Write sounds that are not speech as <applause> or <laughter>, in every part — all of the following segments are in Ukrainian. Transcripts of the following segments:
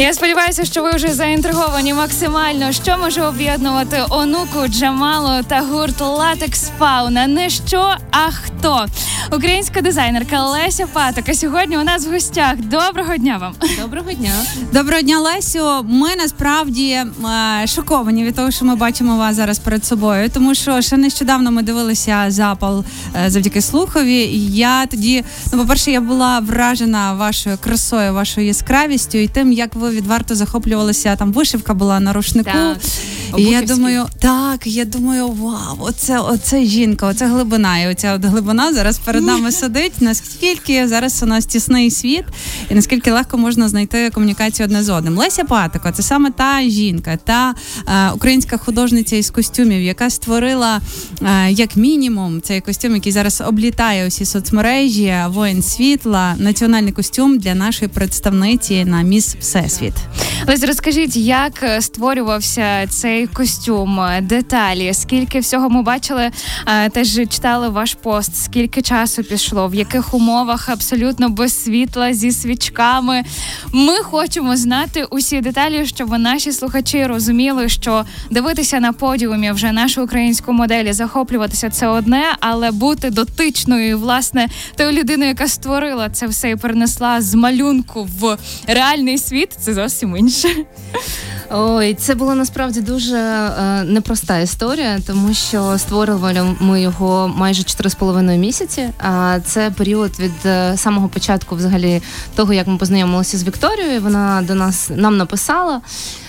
Я сподіваюся, що ви вже заінтриговані максимально. Що може об'єднувати онуку Джамалу та гурт Латекс Фауна? Не що, а хто? Українська дизайнерка Леся Патока сьогодні у нас в гостях. Доброго дня вам. Доброго дня. Доброго дня, Лесю. Ми насправді е, шоковані від того, що ми бачимо вас зараз перед собою, тому що ще нещодавно ми дивилися запал е, завдяки слухові. І Я тоді, ну, по-перше, я була вражена вашою красою, вашою яскравістю і тим, як ви відверто захоплювалися. Там вишивка була на рушнику. Так. І я думаю, так, я думаю, вау, оце, оце жінка, оце глибина. І оця от глибина зараз перед нами сидить. Наскільки зараз у нас тісний світ, і наскільки легко можна знайти комунікацію одне з одним. Леся Патико, це саме та жінка, та е, українська художниця із костюмів, яка створила е, як мінімум цей костюм, який зараз облітає усі соцмережі, воїн світла, національний костюм для нашої представниці на міс Всесвіт. Лесь, розкажіть, як е, створювався цей костюм, е, деталі, скільки всього ми бачили, е, теж читали ваш пост, скільки часу пішло, в яких умовах абсолютно без світла зі свічками. Ми хочемо знати усі деталі, щоб наші слухачі розуміли, що дивитися на подіумі вже нашу українську модель, захоплюватися це одне, але бути дотичною, власне, тою людиною, яка створила це все і перенесла з малюнку в реальний світ, це зовсім інше. Ой, це була насправді дуже е, непроста історія, тому що створювали ми його майже 4,5 місяці. А це період від е, самого початку, взагалі, того, як ми познайомилися з Вікторією. Вона до нас нам написала.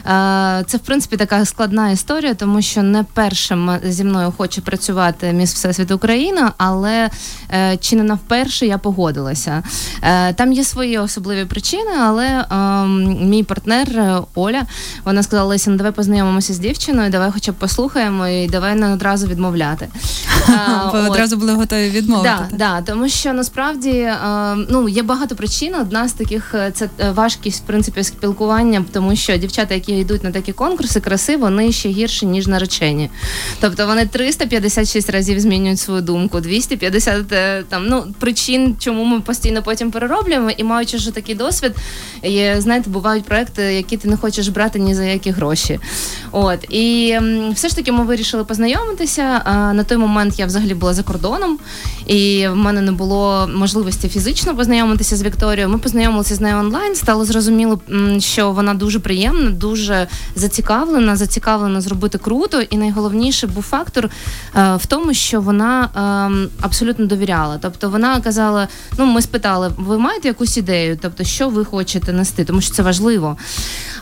Е, Це в принципі така складна історія, тому що не першим зі мною хоче працювати міс Всесвіт Україна, але е, чи не навперше я погодилася. Е, Там є свої особливі причини, але ем, мій партнер Оля вона сказала: Леся, ну давай познайомимося з дівчиною, давай хоча б послухаємо і давай не одразу відмовляти. <laughs> Ви одразу були готові відмовити. Да, да, тому що насправді ну є багато причин. Одна з таких це важкість в принципі спілкування, тому що дівчата, які йдуть на такі конкурси, краси, вони ще гірші ніж наречені. Тобто вони 356 разів змінюють свою думку, 250 е, там ну причин, чому ми постійно потім перероблюємо, і маючи вже такий досвід, є, знаєте, бувають проекти, які ти не хочеш брати ні за які гроші. От і все ж таки ми вирішили познайомитися. На той момент я взагалі була за кордоном, і в мене не було можливості фізично познайомитися з Вікторією. Ми познайомилися з нею онлайн. Стало зрозуміло, що вона дуже приємна, дуже зацікавлена, зацікавлена зробити круто. І найголовніше був фактор е, в тому, що вона е, абсолютно довіряла. Тобто вона казала: ну, ми спитали, ви маєте якусь ідею? Тобто, що ви хочете нести, тому що це важливо.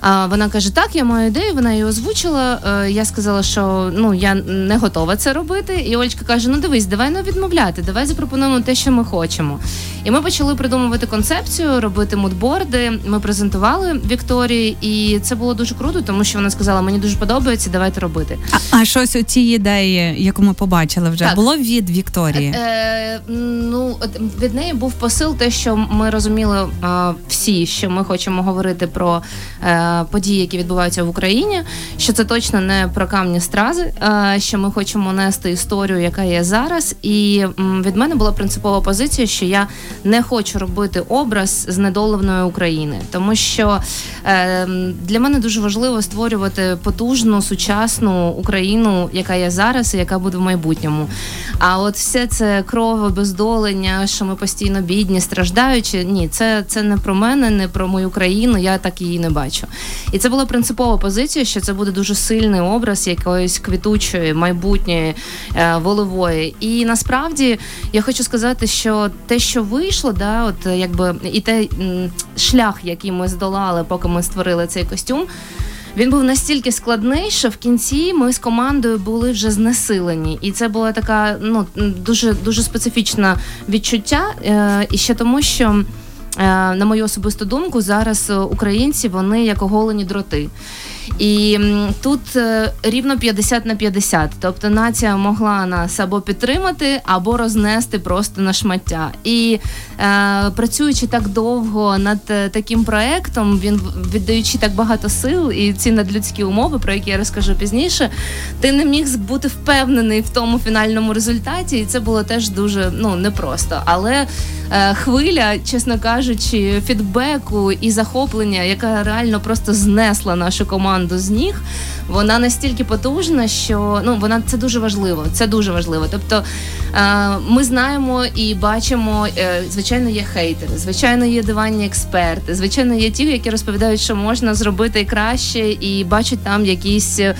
А вона каже: Так, я маю ідею. Вона її озвучила. Е, Я сказала, що ну я не готова це робити. І Олечка каже: Ну дивись, давай не відмовляти, давай запропонуємо те, що ми хочемо. І ми почали придумувати концепцію, робити мудборди. Ми презентували Вікторії, і це було дуже круто, тому що вона сказала: мені дуже подобається, давайте робити. А, а щось у цій ідеї, яку ми побачили вже, Так. було від Вікторії. Е, ну від неї був посил, те, що ми розуміли е, всі, що ми хочемо говорити про е, події, які відбуваються в Україні. Що це точно не про камні стрази, що ми хочемо нести історію, яка є зараз. І від мене була принципова позиція, що я не хочу робити образ знедоленої України, тому що е, для мене дуже важливо створювати потужну сучасну Україну, яка є зараз і яка буде в майбутньому. А от все це кров, обездолення, що ми постійно бідні, страждаючі. Ні, це, це не про мене, не про мою країну. Я так її не бачу. І це була принципова позиція, що це буде дуже сильний образ якоїсь квітучої, майбутньої, е, волевої. І насправді я хочу сказати, що те, що вийшло, да, от якби і те шлях, який ми здолали, поки ми створили цей костюм. Він був настільки складний, що в кінці ми з командою були вже знесилені, і це була така ну дуже дуже специфічне відчуття. Е, і ще тому, що. Е, На мою особисту думку, зараз е, українці вони як оголені дроти. І тут е, рівно 50 на 50. Тобто нація могла нас або підтримати, або рознести просто на шмаття. І е, працюючи так довго над таким проектом, він віддаючи так багато сил і ці надлюдські умови, про які я розкажу пізніше, ти не міг бути впевнений в тому фінальному результаті, і це було теж дуже ну непросто. Але хвиля, чесно кажучи, фідбеку і захоплення, яка реально просто знесла нашу команду з ніг вона настільки потужна, що ну вона це дуже важливо. Це дуже важливо. Тобто е, ми знаємо і бачимо, е, звичайно, є хейтери, звичайно, є диванні експерти, звичайно, є ті, які розповідають, що можна зробити краще, і бачать там якісь е,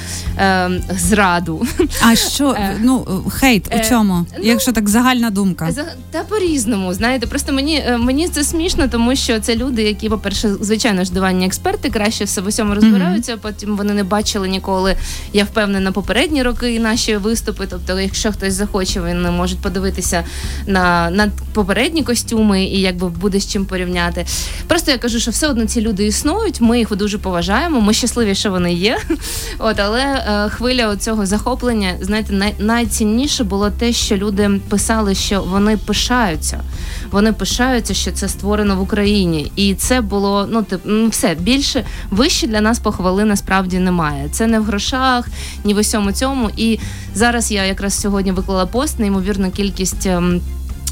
зраду. А що ну хейт у чому? Ну, Якщо так загальна думка, та по різному знаєте, просто мені мені це смішно, тому що це люди, які, по перше, звичайно ж диванні експерти краще все в усьому розбираються. Mm-hmm. Потім вони не бачили ніколи. Я впевнена попередні роки наші виступи. Тобто, якщо хтось захоче, він може подивитися на на попередні костюми і якби буде з чим порівняти. Просто я кажу, що все одно ці люди існують. Ми їх дуже поважаємо. Ми щасливі, що вони є. <laughs> От але е, хвиля цього захоплення, знаєте, най, найцінніше було те, що люди писали, що вони пишаються. Вони пишаються, що це створено в Україні, і це було ну тип, все більше вище для нас похвали насправді немає. Це не в грошах, ні в усьому цьому. І зараз я якраз сьогодні виклала пост, неймовірна кількість.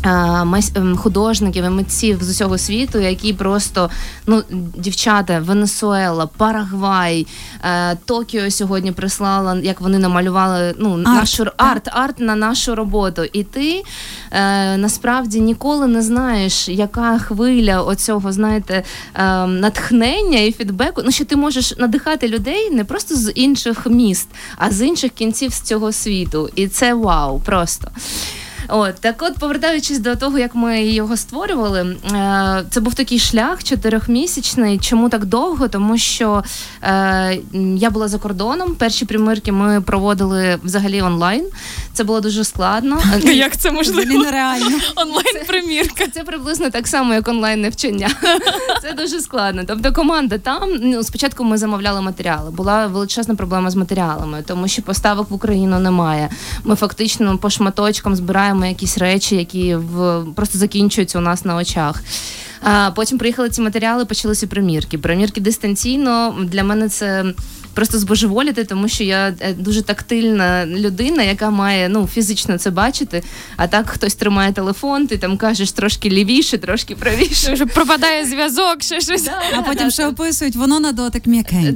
Ем, Ем, художників і митців з усього світу, які просто ну дівчата, Венесуела, Парагвай, е, Токіо сьогодні прислала, як вони намалювали ну арт. нашу арт, арт на нашу роботу. І ти е, насправді ніколи не знаєш, яка хвиля оцього, знаєте, е, натхнення і фідбеку. Ну що ти можеш надихати людей не просто з інших міст, а з інших кінців з цього світу. І це вау, просто. От так, от повертаючись до того, як ми його створювали, е, це був такий шлях чотирьохмісячний. Чому так довго? Тому що е, я була за кордоном. Перші примірки ми проводили взагалі онлайн. Це було дуже складно. <laughs> Як це можливо? нереально? <laughs> онлайн примірка? Це приблизно так само, як онлайн навчання. <laughs> Це дуже складно. Тобто, команда там ну спочатку ми замовляли матеріали. Була величезна проблема з матеріалами, тому що поставок в Україну немає. Ми фактично по шматочкам збираємо відкриваємо якісь речі, які в просто закінчуються у нас на очах. А потім приїхали ці матеріали, почалися примірки. Примірки дистанційно для мене це просто збожеволіти, тому що я е, дуже тактильна людина, яка має ну фізично це бачити. А так хтось тримає телефон, ти там кажеш трошки лівіше, трошки правіше. Вже пропадає зв'язок, ще щось. Да, а да, потім да, ще описують, воно на дотик м'якеньке.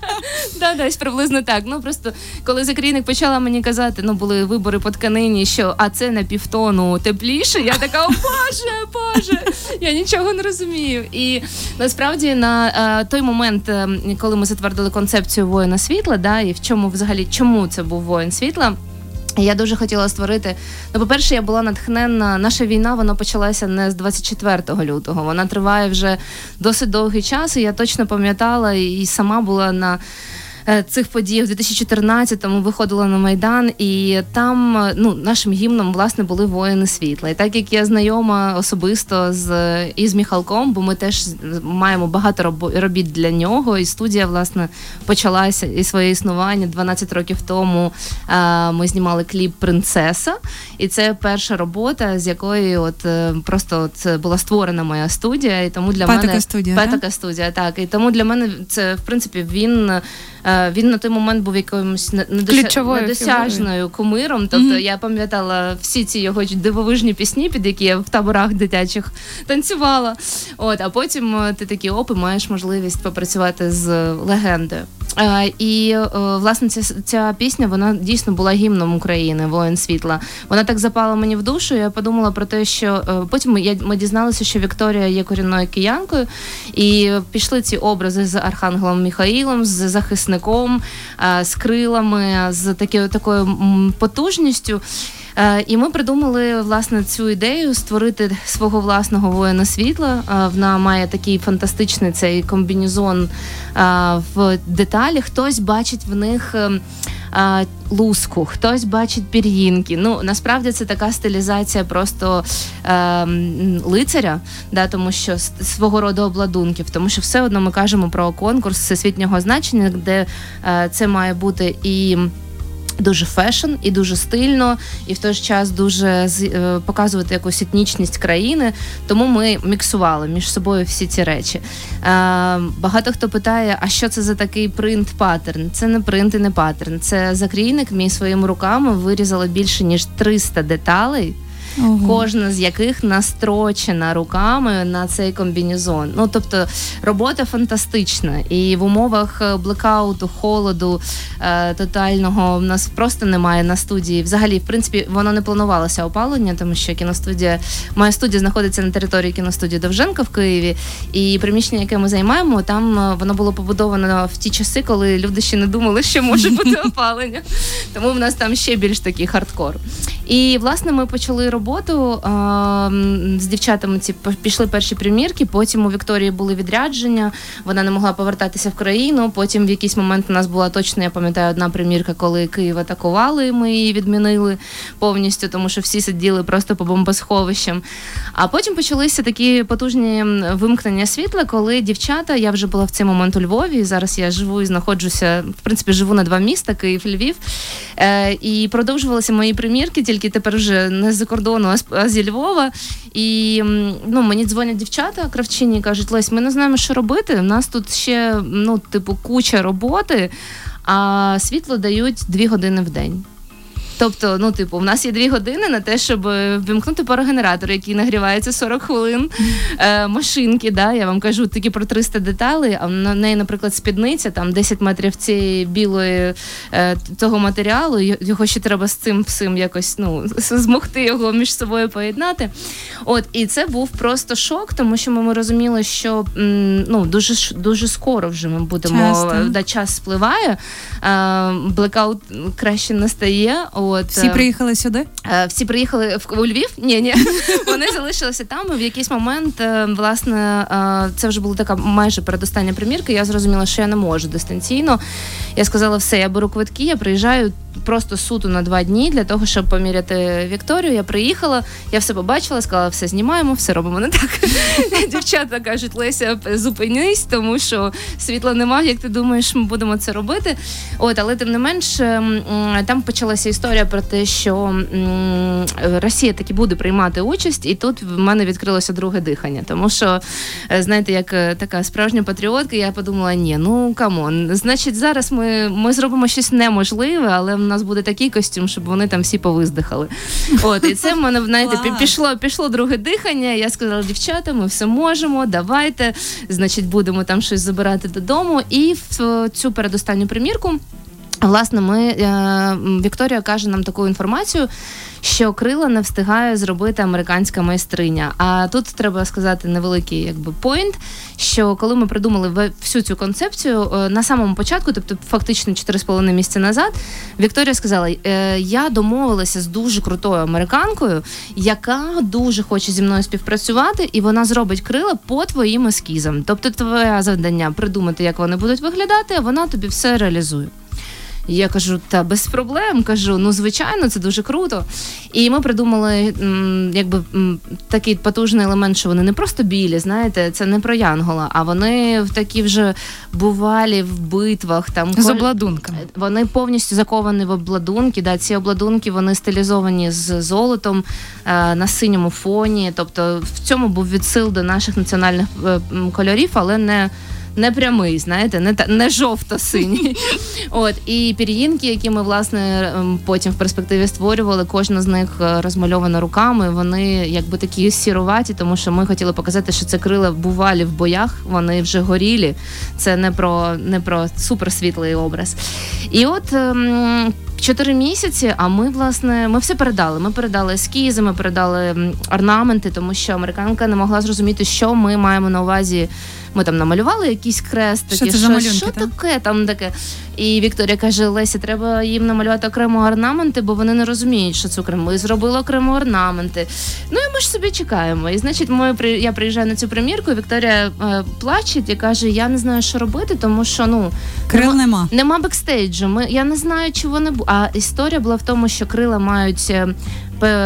<laughs> Да, десь приблизно так. Ну просто коли закрійник почала мені казати, ну були вибори по тканині, що а це на півтону тепліше. Я така, о боже, боже, я нічого не розумію. І насправді на е, той момент, ем, коли ми затвердили концепцію воїна світла, да, і в чому взагалі чому це був воїн світла. Я дуже хотіла створити. Ну, по-перше, я була натхненна. Наша війна вона почалася не з 24 лютого. Вона триває вже досить довгий час. і Я точно пам'ятала і сама була на цих подій в 2014-му виходила на майдан, і там е, ну нашим гімном власне були воїни світла. І так як я знайома особисто з із Міхалком, бо ми теж маємо багато робіт для нього. І студія власне почалася і своє існування 12 років тому. Е, ми знімали кліп Принцеса, і це перша робота, з якої от просто от була створена моя студія. І тому для Петака мене студія, Петака студія, так і тому для мене це в принципі він. Е, він на той момент був якимось недосяжною кумиром. Тобто mm-hmm. я пам'ятала всі ці його дивовижні пісні, під які я в таборах дитячих танцювала. От, а потім е, ти такі опи маєш можливість попрацювати з легендою. Е, і власне ця ця пісня вона дійсно була гімном України Воїн світла. Вона так запала мені в душу. Я подумала про те, що потім ми, ми дізналися, що Вікторія є корінною киянкою, і пішли ці образи з Архангелом Міхаїлом, з захисником, з крилами, з такою такою потужністю. Е, І ми придумали власне цю ідею створити свого власного воїна світла. Е, Вона має такий фантастичний цей комбінезон е, в деталі. Хтось бачить в них. Луску, хтось бачить пір'їнки. Ну насправді це така стилізація просто е, лицаря, да, тому що свого роду обладунків, тому що все одно ми кажемо про конкурс всесвітнього значення, де е, це має бути і. Дуже фешн і дуже стильно, і в той же час дуже е, показувати якусь етнічність країни. Тому ми міксували між собою всі ці речі. Е, багато хто питає, а що це за такий принт паттерн? Це не принт і не паттерн. Це закрійник мій своїми руками вирізала більше ніж 300 деталей Ого. кожна з яких настрочена руками на цей комбінезон. Ну тобто робота фантастична, і в умовах е, блекауту, холоду е, тотального в нас просто немає на студії. Взагалі, в принципі, воно не планувалося опалення, тому що кіностудія, моя студія знаходиться на території кіностудії Довженка в Києві, і приміщення, яке ми займаємо, там е, воно було побудовано в ті часи, коли люди ще не думали, що може бути <laughs> опалення. Тому в нас там ще більш такий хардкор. І власне ми почали роботу з дівчатами. Ці пішли перші примірки. Потім у Вікторії були відрядження. Вона не могла повертатися в країну. Потім в якийсь момент у нас була точно, я пам'ятаю, одна примірка, коли Київ атакували. Ми її відмінили повністю, тому що всі сиділи просто по бомбосховищам. А потім почалися такі потужні вимкнення світла, коли дівчата, я вже була в цей момент у Львові. Зараз я живу і знаходжуся, в принципі, живу на два міста Київ, Львів. Е, і продовжувалися мої примірки, тільки тепер вже не з-за кордону, а зі Львова. І ну, мені дзвонять дівчата кравчині кажуть, Лесь, ми не знаємо, що робити. У нас тут ще ну, типу, куча роботи, а світло дають дві години в день. Тобто, ну, типу, в нас є дві години на те, щоб е, вимкнути парогенератор, який нагрівається 40 хвилин. Е, машинки, да, я вам кажу тільки про 300 деталей, а на неї, наприклад, спідниця, там 10 метрів цієї білої е, того матеріалу. Його ще треба з цим всім якось ну, змогти його між собою поєднати. От, і це був просто шок, тому що ми, розуміли, що м, ну, дуже, дуже скоро вже ми будемо Часто. да, час спливає, е, блекаут краще не стає. От, Всі е, приїхали сюди? Е, Всі приїхали в у Львів? Ні, ні. <laughs> Вони залишилися там. В якийсь момент, е, власне, це вже була така майже передостання примірка. Я зрозуміла, що я не можу дистанційно. Я сказала, все, я беру квитки, я приїжджаю просто суто на два дні для того, щоб поміряти Вікторію. Я приїхала, я все побачила, сказала, все знімаємо, все робимо не так. <laughs> Дівчата кажуть, Леся, зупинись, тому що світла немає. Як ти думаєш, ми будемо це робити? От, але тим не менш, м, м, там почалася історія про те, що Росія таки буде приймати участь, і тут в мене відкрилося друге дихання. Тому що, е, знаєте, як е, така справжня патріотка, я подумала: ні, ну come on, значить, зараз ми, ми зробимо щось неможливе, але в нас буде такий костюм, щоб вони там всі повиздихали. От, і це в мене знаєте, пішло, пішло друге дихання. Я сказала, дівчата, ми все можемо, давайте. Значить, будемо там щось забирати додому. І в цю передостанню примірку. Власне, ми е, Вікторія каже нам таку інформацію, що крила не встигає зробити американська майстриня. А тут треба сказати невеликий якби поінт, що коли ми придумали всю цю концепцію е, на самому початку, тобто фактично 4,5 місяці назад, Вікторія сказала: е, я домовилася з дуже крутою американкою, яка дуже хоче зі мною співпрацювати, і вона зробить крила по твоїм ескізам. Тобто, твоє завдання придумати, як вони будуть виглядати, а вона тобі все реалізує. І Я кажу, та без проблем. Кажу, ну звичайно, це дуже круто. І ми придумали якби такий потужний елемент, що вони не просто білі, знаєте, це не про Янгола, а вони в такі вже бувалі в битвах. Там З обладунками. вони повністю заковані в обладунки. Да, ці обладунки вони стилізовані з золотом е, на синьому фоні. Тобто в цьому був відсил до наших національних е, кольорів, але не. Не прямий, знаєте, не та не жовто-синій. <laughs> От і пір'їнки, які ми власне ем, потім в перспективі створювали, кожна з них е, розмальована руками. Вони якби такі сіруваті, тому що ми хотіли показати, що це крила бувалі в боях. Вони вже горілі. Це не про не про суперсвітлий образ. І от. ем, Чотири місяці, а ми власне ми все передали. Ми передали ескізи, ми передали орнаменти, тому що американка не могла зрозуміти, що ми маємо на увазі. Ми там намалювали якийсь крест, Що це за малюнки, що так? таке там таке. І Вікторія каже: Леся, треба їм намалювати окремо орнаменти, бо вони не розуміють, що це окремо. Ми зробили окремо орнаменти. Ну і ми ж собі чекаємо. І значить, ми я приїжджаю на цю примірку, і Вікторія е, плаче і каже: Я не знаю, що робити, тому що ну крил нема. Нема бекстейджу. Ми я не знаю, чи вони бу. А історія була в тому, що крила мають е,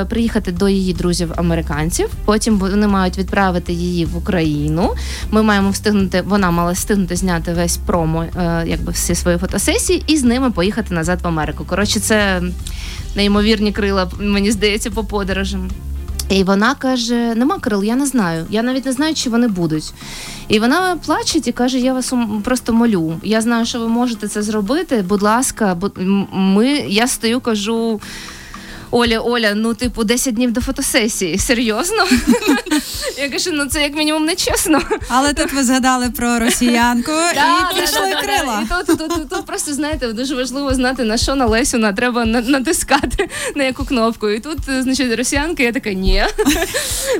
приїхати до її друзів-американців. Потім вони мають відправити її в Україну. Ми маємо встигнути. Вона мала встигнути зняти весь промо, е, якби всі свої фотосесії, і з ними поїхати назад в Америку. Коротше, це неймовірні крила. Мені здається, по подорожам. І вона каже: Нема крил, я не знаю. Я навіть не знаю, чи вони будуть. І вона плаче і каже: Я вас просто молю. Я знаю, що ви можете це зробити. Будь ласка, ми я стою, кажу. Оля, Оля, ну типу 10 днів до фотосесії. Серйозно? <laughs> Я кажу, ну це як мінімум не чесно. Але тут ви згадали про росіянку <laughs> і пішли крила. І тут просто знаєте, дуже важливо знати на що на Лесю треба натискати <laughs> на яку кнопку. І тут, значить, росіянка, я така, ні,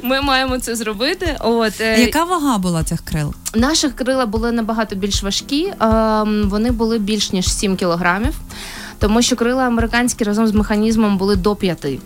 ми маємо це зробити. От е, яка вага була цих крил? Наші крила були набагато більш важкі. Ем, вони були більш ніж 7 кілограмів тому що крила американські разом з механізмом були до п'яти.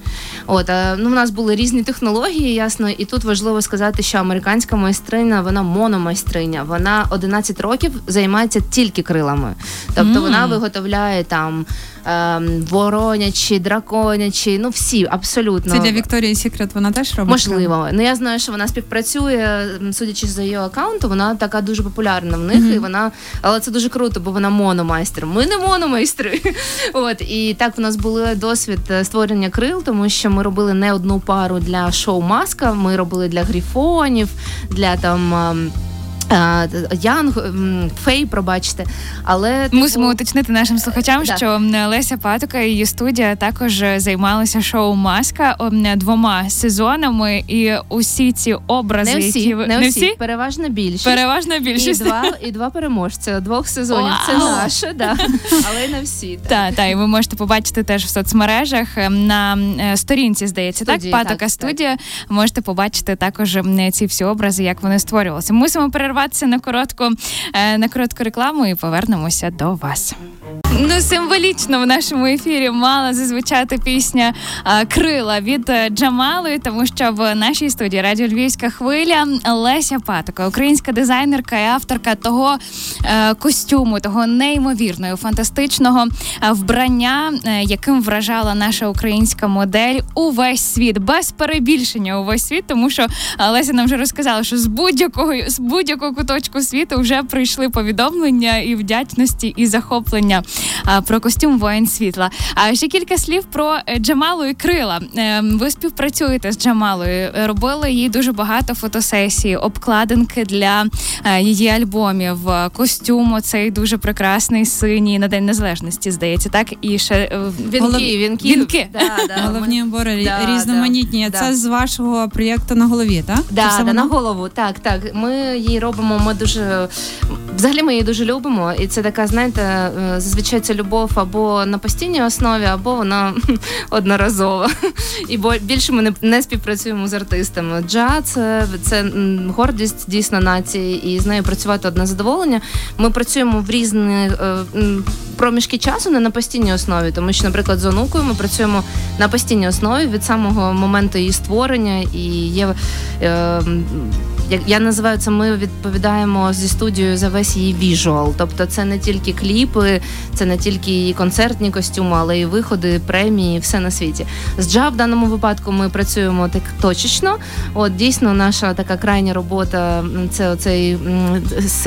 От ну, в нас були різні технології, ясно, і тут важливо сказати, що американська майстриня, вона мономайстриня. Вона 11 років займається тільки крилами, тобто mm. вона виготовляє там ем, воронячі, драконячі, ну всі абсолютно. Це для Вікторії Сікрет вона теж робить? Можливо. Ну я знаю, що вона співпрацює, судячи за її аккаунту, вона така дуже популярна в них, mm-hmm. і вона, але це дуже круто, бо вона мономайстер. Ми не мономайстри. <laughs> От і так в нас був досвід е, створення крил, тому що ми робили не одну пару для шоу маска. Ми робили для грифонів, для там. Янг Фей, пробачте, але мусимо уточнити нашим слухачам, да. що Леся Патока і її студія також займалися шоу Маска двома сезонами, і усі ці образи, не всі, які не, не всі, переважна більшість. Переважна більшість. І два і два переможця двох сезонів. Wow. Це наше, да але не всі. Так, так, і ви можете побачити теж в соцмережах на е, сторінці. Здається, студії, так Патока так, студія. Так. Можете побачити також ці всі образи, як вони створювалися. Мусимо перервати перерватися на коротку е, на коротку рекламу і повернемося до вас. Ну, символічно в нашому ефірі мала зазвучати пісня Крила від е, Джамали, тому що в нашій студії Радіо Львівська хвиля Леся Патока, українська дизайнерка і авторка того е, костюму, того неймовірного, фантастичного вбрання, яким вражала наша українська модель увесь світ, без перебільшення увесь світ, тому що Леся нам вже розказала, що з будь-якого з будь-якого куточку світу вже прийшли повідомлення і вдячності, і захоплення про костюм воїн світла. А ще кілька слів про е, Джамалу і крила. Е, ви співпрацюєте з Джамалою, робили їй дуже багато фотосесій, обкладинки для е, її альбомів. Костюм цей дуже прекрасний, синій на день незалежності. Здається, так і ще вінки, вінки. вінки. Да, да, <laughs> головні убори да, різноманітні. Да, Це з вашого проєкту на голові, так? Да, да, на голову. Так, так. Ми її робимо робимо. Ми дуже взагалі ми її дуже любимо, і це така, знаєте, е, зазвичай це любов або на постійній основі, або вона <laughs> одноразова. І більше ми не, співпрацюємо з артистами. Джа це, це гордість дійсно нації, і з нею працювати одне задоволення. Ми працюємо в різні е, проміжки часу, не на постійній основі, тому що, наприклад, з онукою ми працюємо на постійній основі від самого моменту її створення і є. Е, я називаю це, ми відповідаємо зі студією за весь її віжуал. Тобто це не тільки кліпи, це не тільки її концертні костюми, але й виходи, премії, все на світі. З джа в даному випадку ми працюємо так точечно. От дійсно, наша така крайня робота це оцей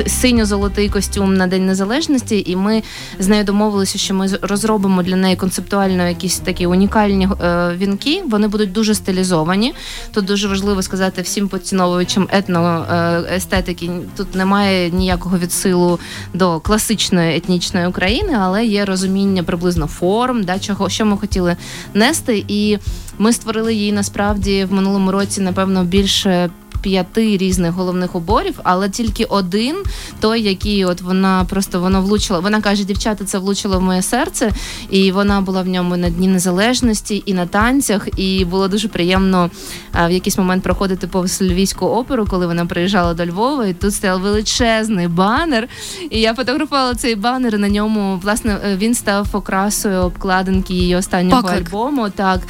синьо-золотий костюм на День Незалежності, і ми з нею домовилися, що ми розробимо для неї концептуально якісь такі унікальні е, вінки. Вони будуть дуже стилізовані. Тут дуже важливо сказати всім поціновувачам етно е, естетики. Тут немає ніякого відсилу до класичної етнічної України, але є розуміння приблизно форм, да, чого що ми хотіли нести. І ми створили її насправді в минулому році, напевно, більше п'яти різних головних уборів, але тільки один, той, який от вона просто воно влучила. Вона каже, дівчата, це влучило в моє серце, і вона була в ньому на Дні Незалежності і на танцях. І було дуже приємно в якийсь момент проходити повз Львівську оперу, коли вона приїжджала до Львова. І тут стояв величезний банер. І я фотографувала цей банер. і На ньому власне е, він став окрасою обкладинки її останнього Поклик. альбому. Так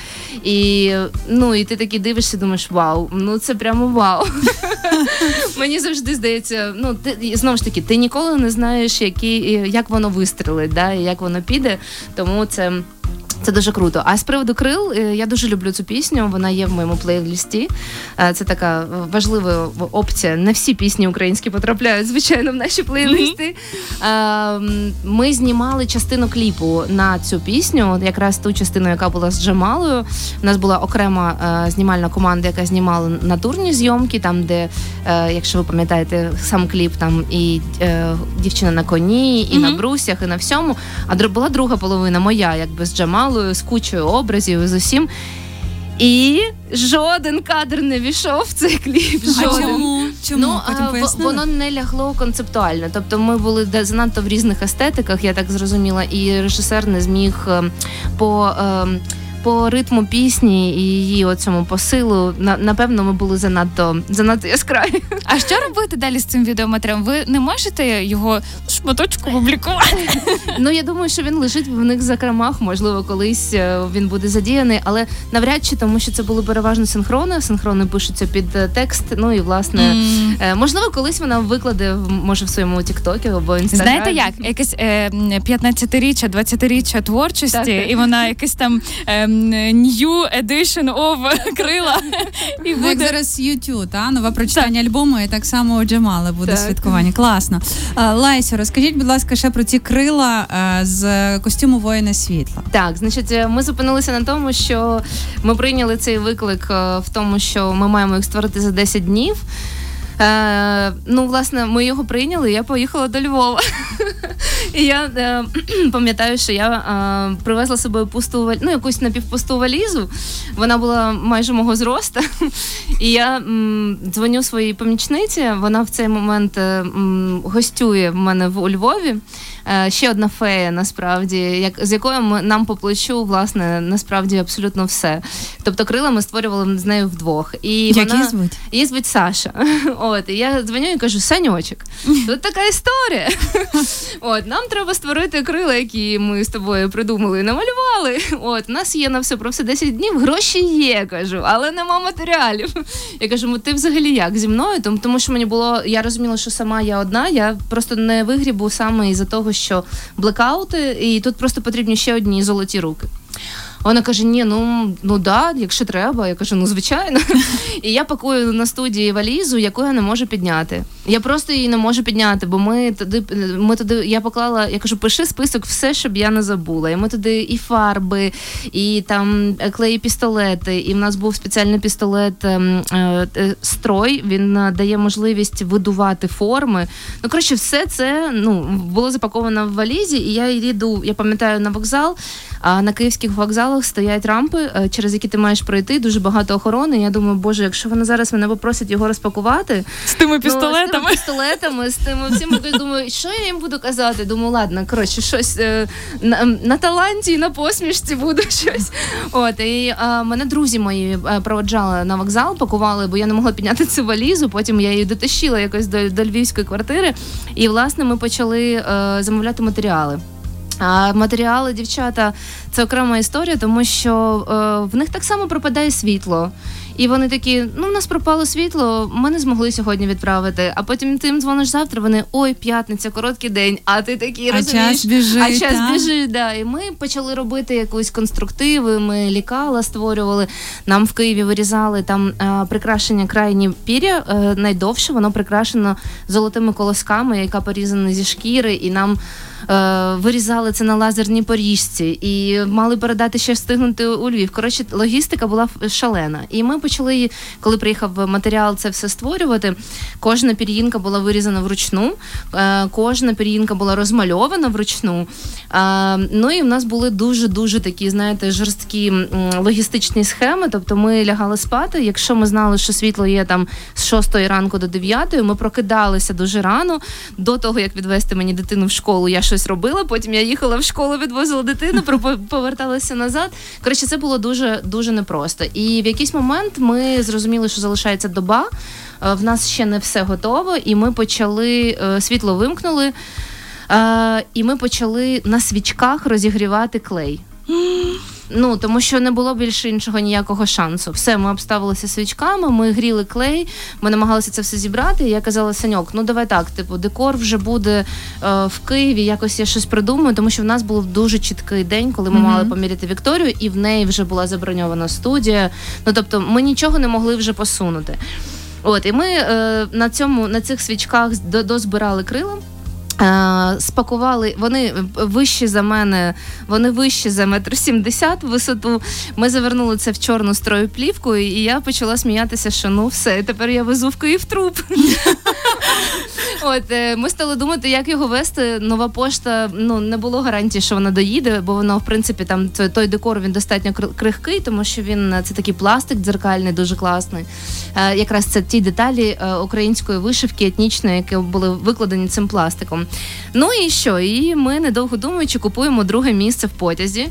і ну і ти такі дивишся, думаєш, вау, ну це прямо вау. <laughs> Мені завжди здається, ну ти знову ж таки, ти ніколи не знаєш, які як воно вистрелить, да, і як воно піде. Тому це. Це дуже круто. А з приводу крил е, я дуже люблю цю пісню. Вона є в моєму плейлісті. Е, це така важлива опція. Не всі пісні українські потрапляють, звичайно, в наші плейлисти. Mm-hmm. Ми знімали частину кліпу на цю пісню, якраз ту частину, яка була з Джамалою. У нас була окрема знімальна команда, яка знімала натурні зйомки, там, де, якщо ви пам'ятаєте, сам кліп там і дівчина на коні, і mm-hmm. на брусях, і на всьому. А була друга половина моя, якби з Джамалою залою, з кучою образів з усім. І жоден кадр не війшов в цей кліп. Жоден. А чому? Чому? Ну, Потім воно не лягло концептуально. Тобто ми були занадто в різних естетиках, я так зрозуміла, і режисер не зміг ем, по. Ем, по ритму пісні і її оцьому посилу на напевно ми були занадто занадто яскраві. А що робити далі з цим відеоматеріалом? Ви не можете його шматочку публікувати? Ну я думаю, що він лежить в них закромах. Можливо, колись е, він буде задіяний, але навряд чи тому, що це було переважно синхрони. Синхрони пишуться під е, текст. Ну і власне mm. можливо, колись вона викладе може в своєму тіктокі або інстаграмі. Знаєте, як якесь е, 15-річчя, 20-річчя творчості, так, так. і вона якесь там. Е, new edition of <laughs> крила. І буде... Як зараз YouTube, та нове прочитання так. альбому, і так само у Джамали буде так. святкування. Класно. Лайсю, розкажіть, будь ласка, ще про ці крила з костюму воїна світла. Так, значить, е, ми зупинилися на тому, що ми прийняли цей виклик е, в тому, що ми маємо їх створити за 10 днів. Е, Ну, власне, ми його прийняли. Я поїхала до Львова. <laughs> І я е, пам'ятаю, що я е, привезла з собою пусту ну, якусь напівпусту валізу. Вона була майже мого зросту. <laughs> І я м, дзвоню своїй помічниці. Вона в цей момент е, м, гостює в мене в у Львові. Е, ще одна фея, насправді, як з якою ми нам по плечу, власне, насправді абсолютно все. Тобто крила ми створювали з нею вдвох. І Як вона звуть? Її звуть Саша. <laughs> От і я дзвоню і кажу: Саньочок, <laughs> тут така історія. От нам треба створити крила, які ми з тобою придумали і намалювали. От у нас є на все про все 10 днів. Гроші є, кажу, але нема матеріалів. Я кажу, ти взагалі як зі мною? Тому тому що мені було, я розуміла, що сама я одна. Я просто не вигрібу саме із-за того, що блекаути, і тут просто потрібні ще одні золоті руки. Вона каже: Ні, ну ну да, якщо треба. Я кажу, ну звичайно. <laughs> І я пакую на студії валізу, яку я не можу підняти. Я просто її не можу підняти, бо ми туди ми туди. Я поклала, я кажу, пиши список, все, щоб я не забула. І ми туди і фарби, і там клеї пістолети. І в нас був спеціальний пістолет ем, е, е, строй. Він дає можливість видувати форми. Ну коротше, все це ну було запаковано в валізі, і я йду. Я пам'ятаю на вокзал. А на київських вокзалах стоять рампи, е, через які ти маєш пройти. Дуже багато охорони. Я думаю, боже, якщо вони зараз мене попросять його розпакувати з тими пістолетами, ну, з тими пістолетами, з тими всім я думаю, що я їм буду казати? Думаю, ладно, коротше, щось е, на, на таланті на посмішці буду <laughs> щось. От і а, мене друзі мої е, проводжали на вокзал, пакували, бо я не могла підняти цю валізу. Потім я її дотащила якось до, до львівської квартири, і власне ми почали е, замовляти матеріали. А матеріали дівчата це окрема історія, тому що е, в них так само пропадає світло. І вони такі: ну в нас пропало світло, ми не змогли сьогодні відправити. А потім ти їм дзвониш завтра. Вони ой, п'ятниця, короткий день. А ти такий а розумієш, час біжить, а час та? біжить. Да. І ми почали робити якусь конструктиви. Ми лікала створювали. Нам в Києві вирізали там а, прикрашення крайні пір'я. А, е, найдовше воно прикрашено золотими колосками, яка порізана зі шкіри, і нам. Е, вирізали це на лазерній поріжці і мали передати ще встигнути у Львів. Коротше, логістика була шалена. І ми почали, коли приїхав матеріал, це все створювати. Кожна пір'їнка була вирізана вручну, е, кожна пір'їнка була розмальована вручну. Е, ну і в нас були дуже дуже такі, знаєте, жорсткі логістичні схеми. Тобто ми лягали спати. Якщо ми знали, що світло є там з 6 ранку до 9, ми прокидалися дуже рано. До того як відвести мені дитину в школу, я щось робила. Потім я їхала в школу, відвозила дитину, поверталася назад. Коротше, це було дуже дуже непросто. І в якийсь момент ми зрозуміли, що залишається доба. Е, в нас ще не все готово, і ми почали е, світло вимкнули. Е, і ми почали на свічках розігрівати клей. Ну тому що не було більше іншого ніякого шансу. Все, ми обставилися свічками, ми гріли клей, ми намагалися це все зібрати. І я казала, Саньок, ну давай так, типу, декор вже буде е, в Києві. Якось я щось придумаю, тому що в нас був дуже чіткий день, коли ми mm-hmm. мали поміряти Вікторію, і в неї вже була заброньована студія. Ну тобто, ми нічого не могли вже посунути. От і ми е, на цьому на цих свічках дозбирали крила. Е, спакували, вони вищі за мене, вони вищі за метр сімдесят висоту. Ми завернули це в чорну строю плівку, і я почала сміятися, що ну все, тепер я везу в Київ труп. <laughs> От е, ми стали думати, як його вести. Нова пошта ну не було гарантії, що вона доїде, бо воно, в принципі, там той декор він достатньо крихкий, тому що він це такий пластик дзеркальний, дуже класний. Е, якраз це ті деталі української вишивки етнічної, які були викладені цим пластиком. Ну і що? І ми, недовго думаючи, купуємо друге місце в потязі.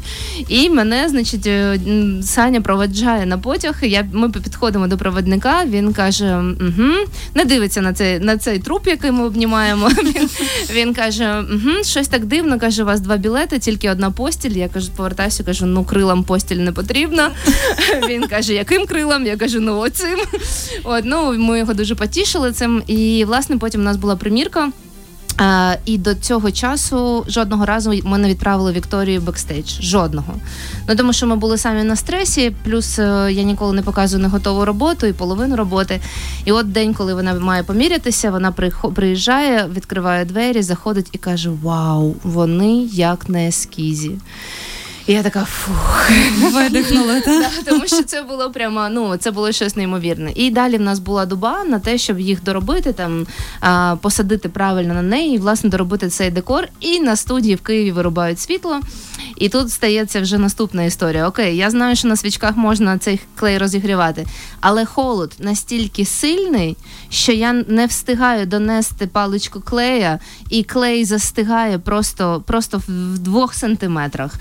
І мене, значить, е, Саня проводжає на потяг. Я, Ми підходимо до проводника, він каже: угу, не дивиться на цей на цей труп, який ми обнімаємо. <laughs> Він він каже, угу, щось так дивно, каже, у вас два білети, тільки одна постіль. Я кажу, повертаюся, кажу, ну крилам постіль не потрібна. <laughs> Він каже, яким крилам? Я кажу, ну оцим. От, ну, Ми його дуже потішили цим. І, власне, потім у нас була примірка. Е, і до цього часу жодного разу ми не відправили Вікторію бекстейдж. Жодного. Ну тому що ми були самі на стресі, плюс uh, я ніколи не показую не готову роботу і половину роботи. І от день, коли вона має помірятися, вона приїжджає, відкриває двері, заходить і каже: Вау, вони як на ескізі. І я така фух. Видихнула, <laughs> так? Тому що це було прямо, ну це було щось неймовірне. І далі в нас була доба на те, щоб їх доробити, там посадити правильно на неї, і власне доробити цей декор. І на студії в Києві вирубають світло. І тут стається вже наступна історія. Окей, я знаю, що на свічках можна цей клей розігрівати, але холод настільки сильний, що я не встигаю донести паличку клея, і клей застигає просто, просто в двох сантиметрах.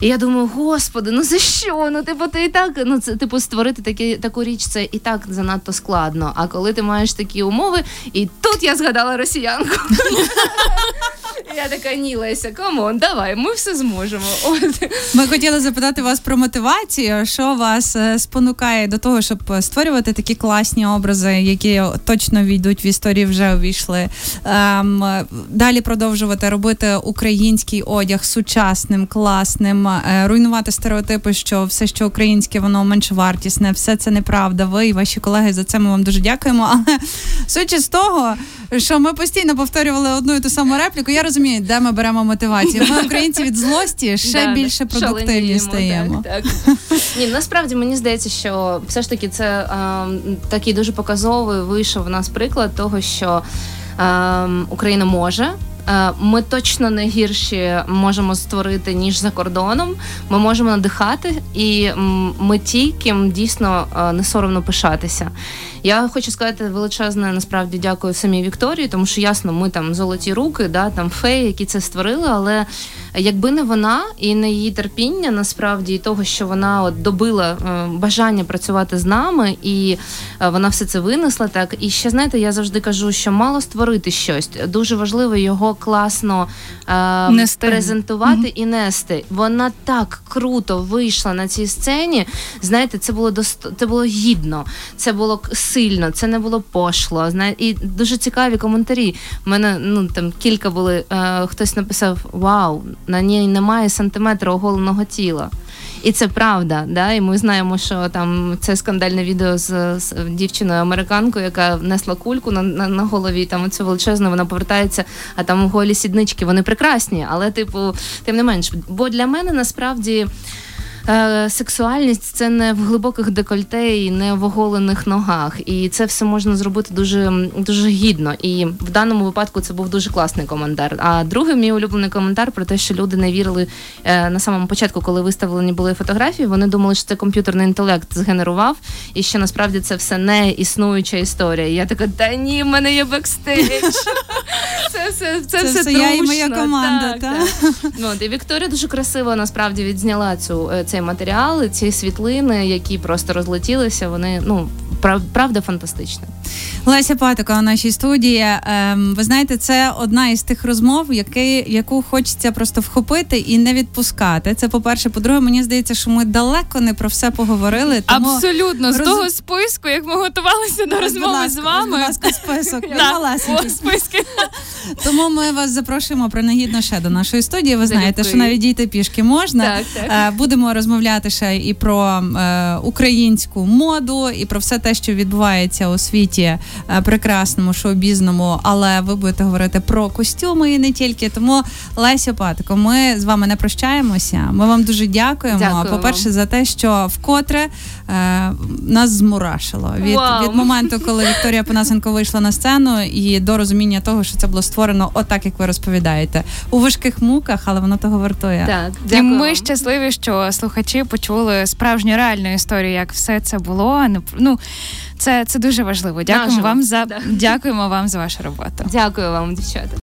І я думаю, господи, ну за що? Ну, типу, ти і так, ну це типу створити такі, таку річ, це і так занадто складно. А коли ти маєш такі умови, і тут я згадала росіянку. <laughs> Я така ні, Леся, come on, давай, ми все зможемо. От. Ми хотіли запитати вас про мотивацію. Що вас е, спонукає до того, щоб створювати такі класні образи, які точно війдуть в історії, вже увійшли. Ем, далі продовжувати робити український одяг сучасним, класним, е, руйнувати стереотипи, що все, що українське, воно менш вартісне, все це неправда. Ви і ваші колеги за це ми вам дуже дякуємо. Але судячи з того, що ми постійно повторювали одну і ту саму репліку. Я розумію, де ми беремо мотивацію. Ми українці від злості <laughs> ще більше продуктивні стаємо. Так, так. Ні, насправді мені здається, що все ж таки це е, такий дуже показовий вийшов у нас приклад того, що е, Україна може. Е, ми точно не гірші можемо створити ніж за кордоном. Ми можемо надихати, і ми ті, ким дійсно е, не соромно пишатися. Я хочу сказати величезне насправді дякую самій Вікторії, тому що ясно, ми там золоті руки, да там феї, які це створили. Але якби не вона і не її терпіння, насправді і того, що вона от добила е, бажання працювати з нами, і е, вона все це винесла. Так і ще знаєте, я завжди кажу, що мало створити щось. Дуже важливо його класно е, презентувати mm-hmm. і нести. Вона так круто вийшла на цій сцені. Знаєте, це було дост... це було гідно, це було сильно, це не було пошло. Знає, і дуже цікаві коментарі. У мене ну там кілька були. Е, хтось написав: Вау, на ній немає сантиметра оголеного тіла. І це правда, да, і ми знаємо, що там це скандальне відео з, з дівчиною американкою, яка несла кульку на на, на голові. Там оце величезно, вона повертається, а там голі сіднички, вони прекрасні, але, типу, тим не менш, бо для мене насправді Е, Сексуальність це не в глибоких декольте і не в оголених ногах. І це все можна зробити дуже дуже гідно. І в даному випадку це був дуже класний коментар. А другий мій улюблений коментар про те, що люди не вірили е, на самому початку, коли виставлені були фотографії. Вони думали, що це комп'ютерний інтелект згенерував, і що насправді це все не існуюча історія. І я така, та ні, в мене є бекстейдж. <laughs> Це все це, Це все я і моя команда, Так, та? так. Ну, от, і Вікторія дуже красиво насправді відзняла цю е, цей матеріал, ці світлини, які просто розлетілися. Вони ну прав- правда фантастичні. Леся Патока у нашій студії. Ем, ви знаєте, це одна із тих розмов, які, яку хочеться просто вхопити і не відпускати. Це по-перше. По-друге, мені здається, що ми далеко не про все поговорили. Тому Абсолютно з роз- того списку, як ми готувалися до розмови ласка, з вами. Будь ласка, список. <laughs> О, списки. <laughs> Тому ми вас запрошуємо принагідно ще до нашої студії. Ви знаєте, що навіть дійти пішки можна. Так, так. Е, Будемо розмовляти ще і про е, українську моду, і про все те, що відбувається у світі прекрасному, шоу-бізному, але ви будете говорити про костюми і не тільки. Тому Леся Патико, ми з вами не прощаємося. Ми вам дуже дякуємо. Дякую По-перше, вам. за те, що вкотре е, нас змурашило від, від моменту, коли Вікторія Панасенко вийшла на сцену, і до розуміння того, що це було створено отак, як ви розповідаєте, у важких муках, але воно того вартує. Так, І дякую ми вам. щасливі, що слухачі почули справжню реальну історію, як все це було. не- Ну, це, це дуже важливо. Дякуємо Наживо. Вам за Да. дякуємо вам за вашу роботу. Дякую вам, дівчата.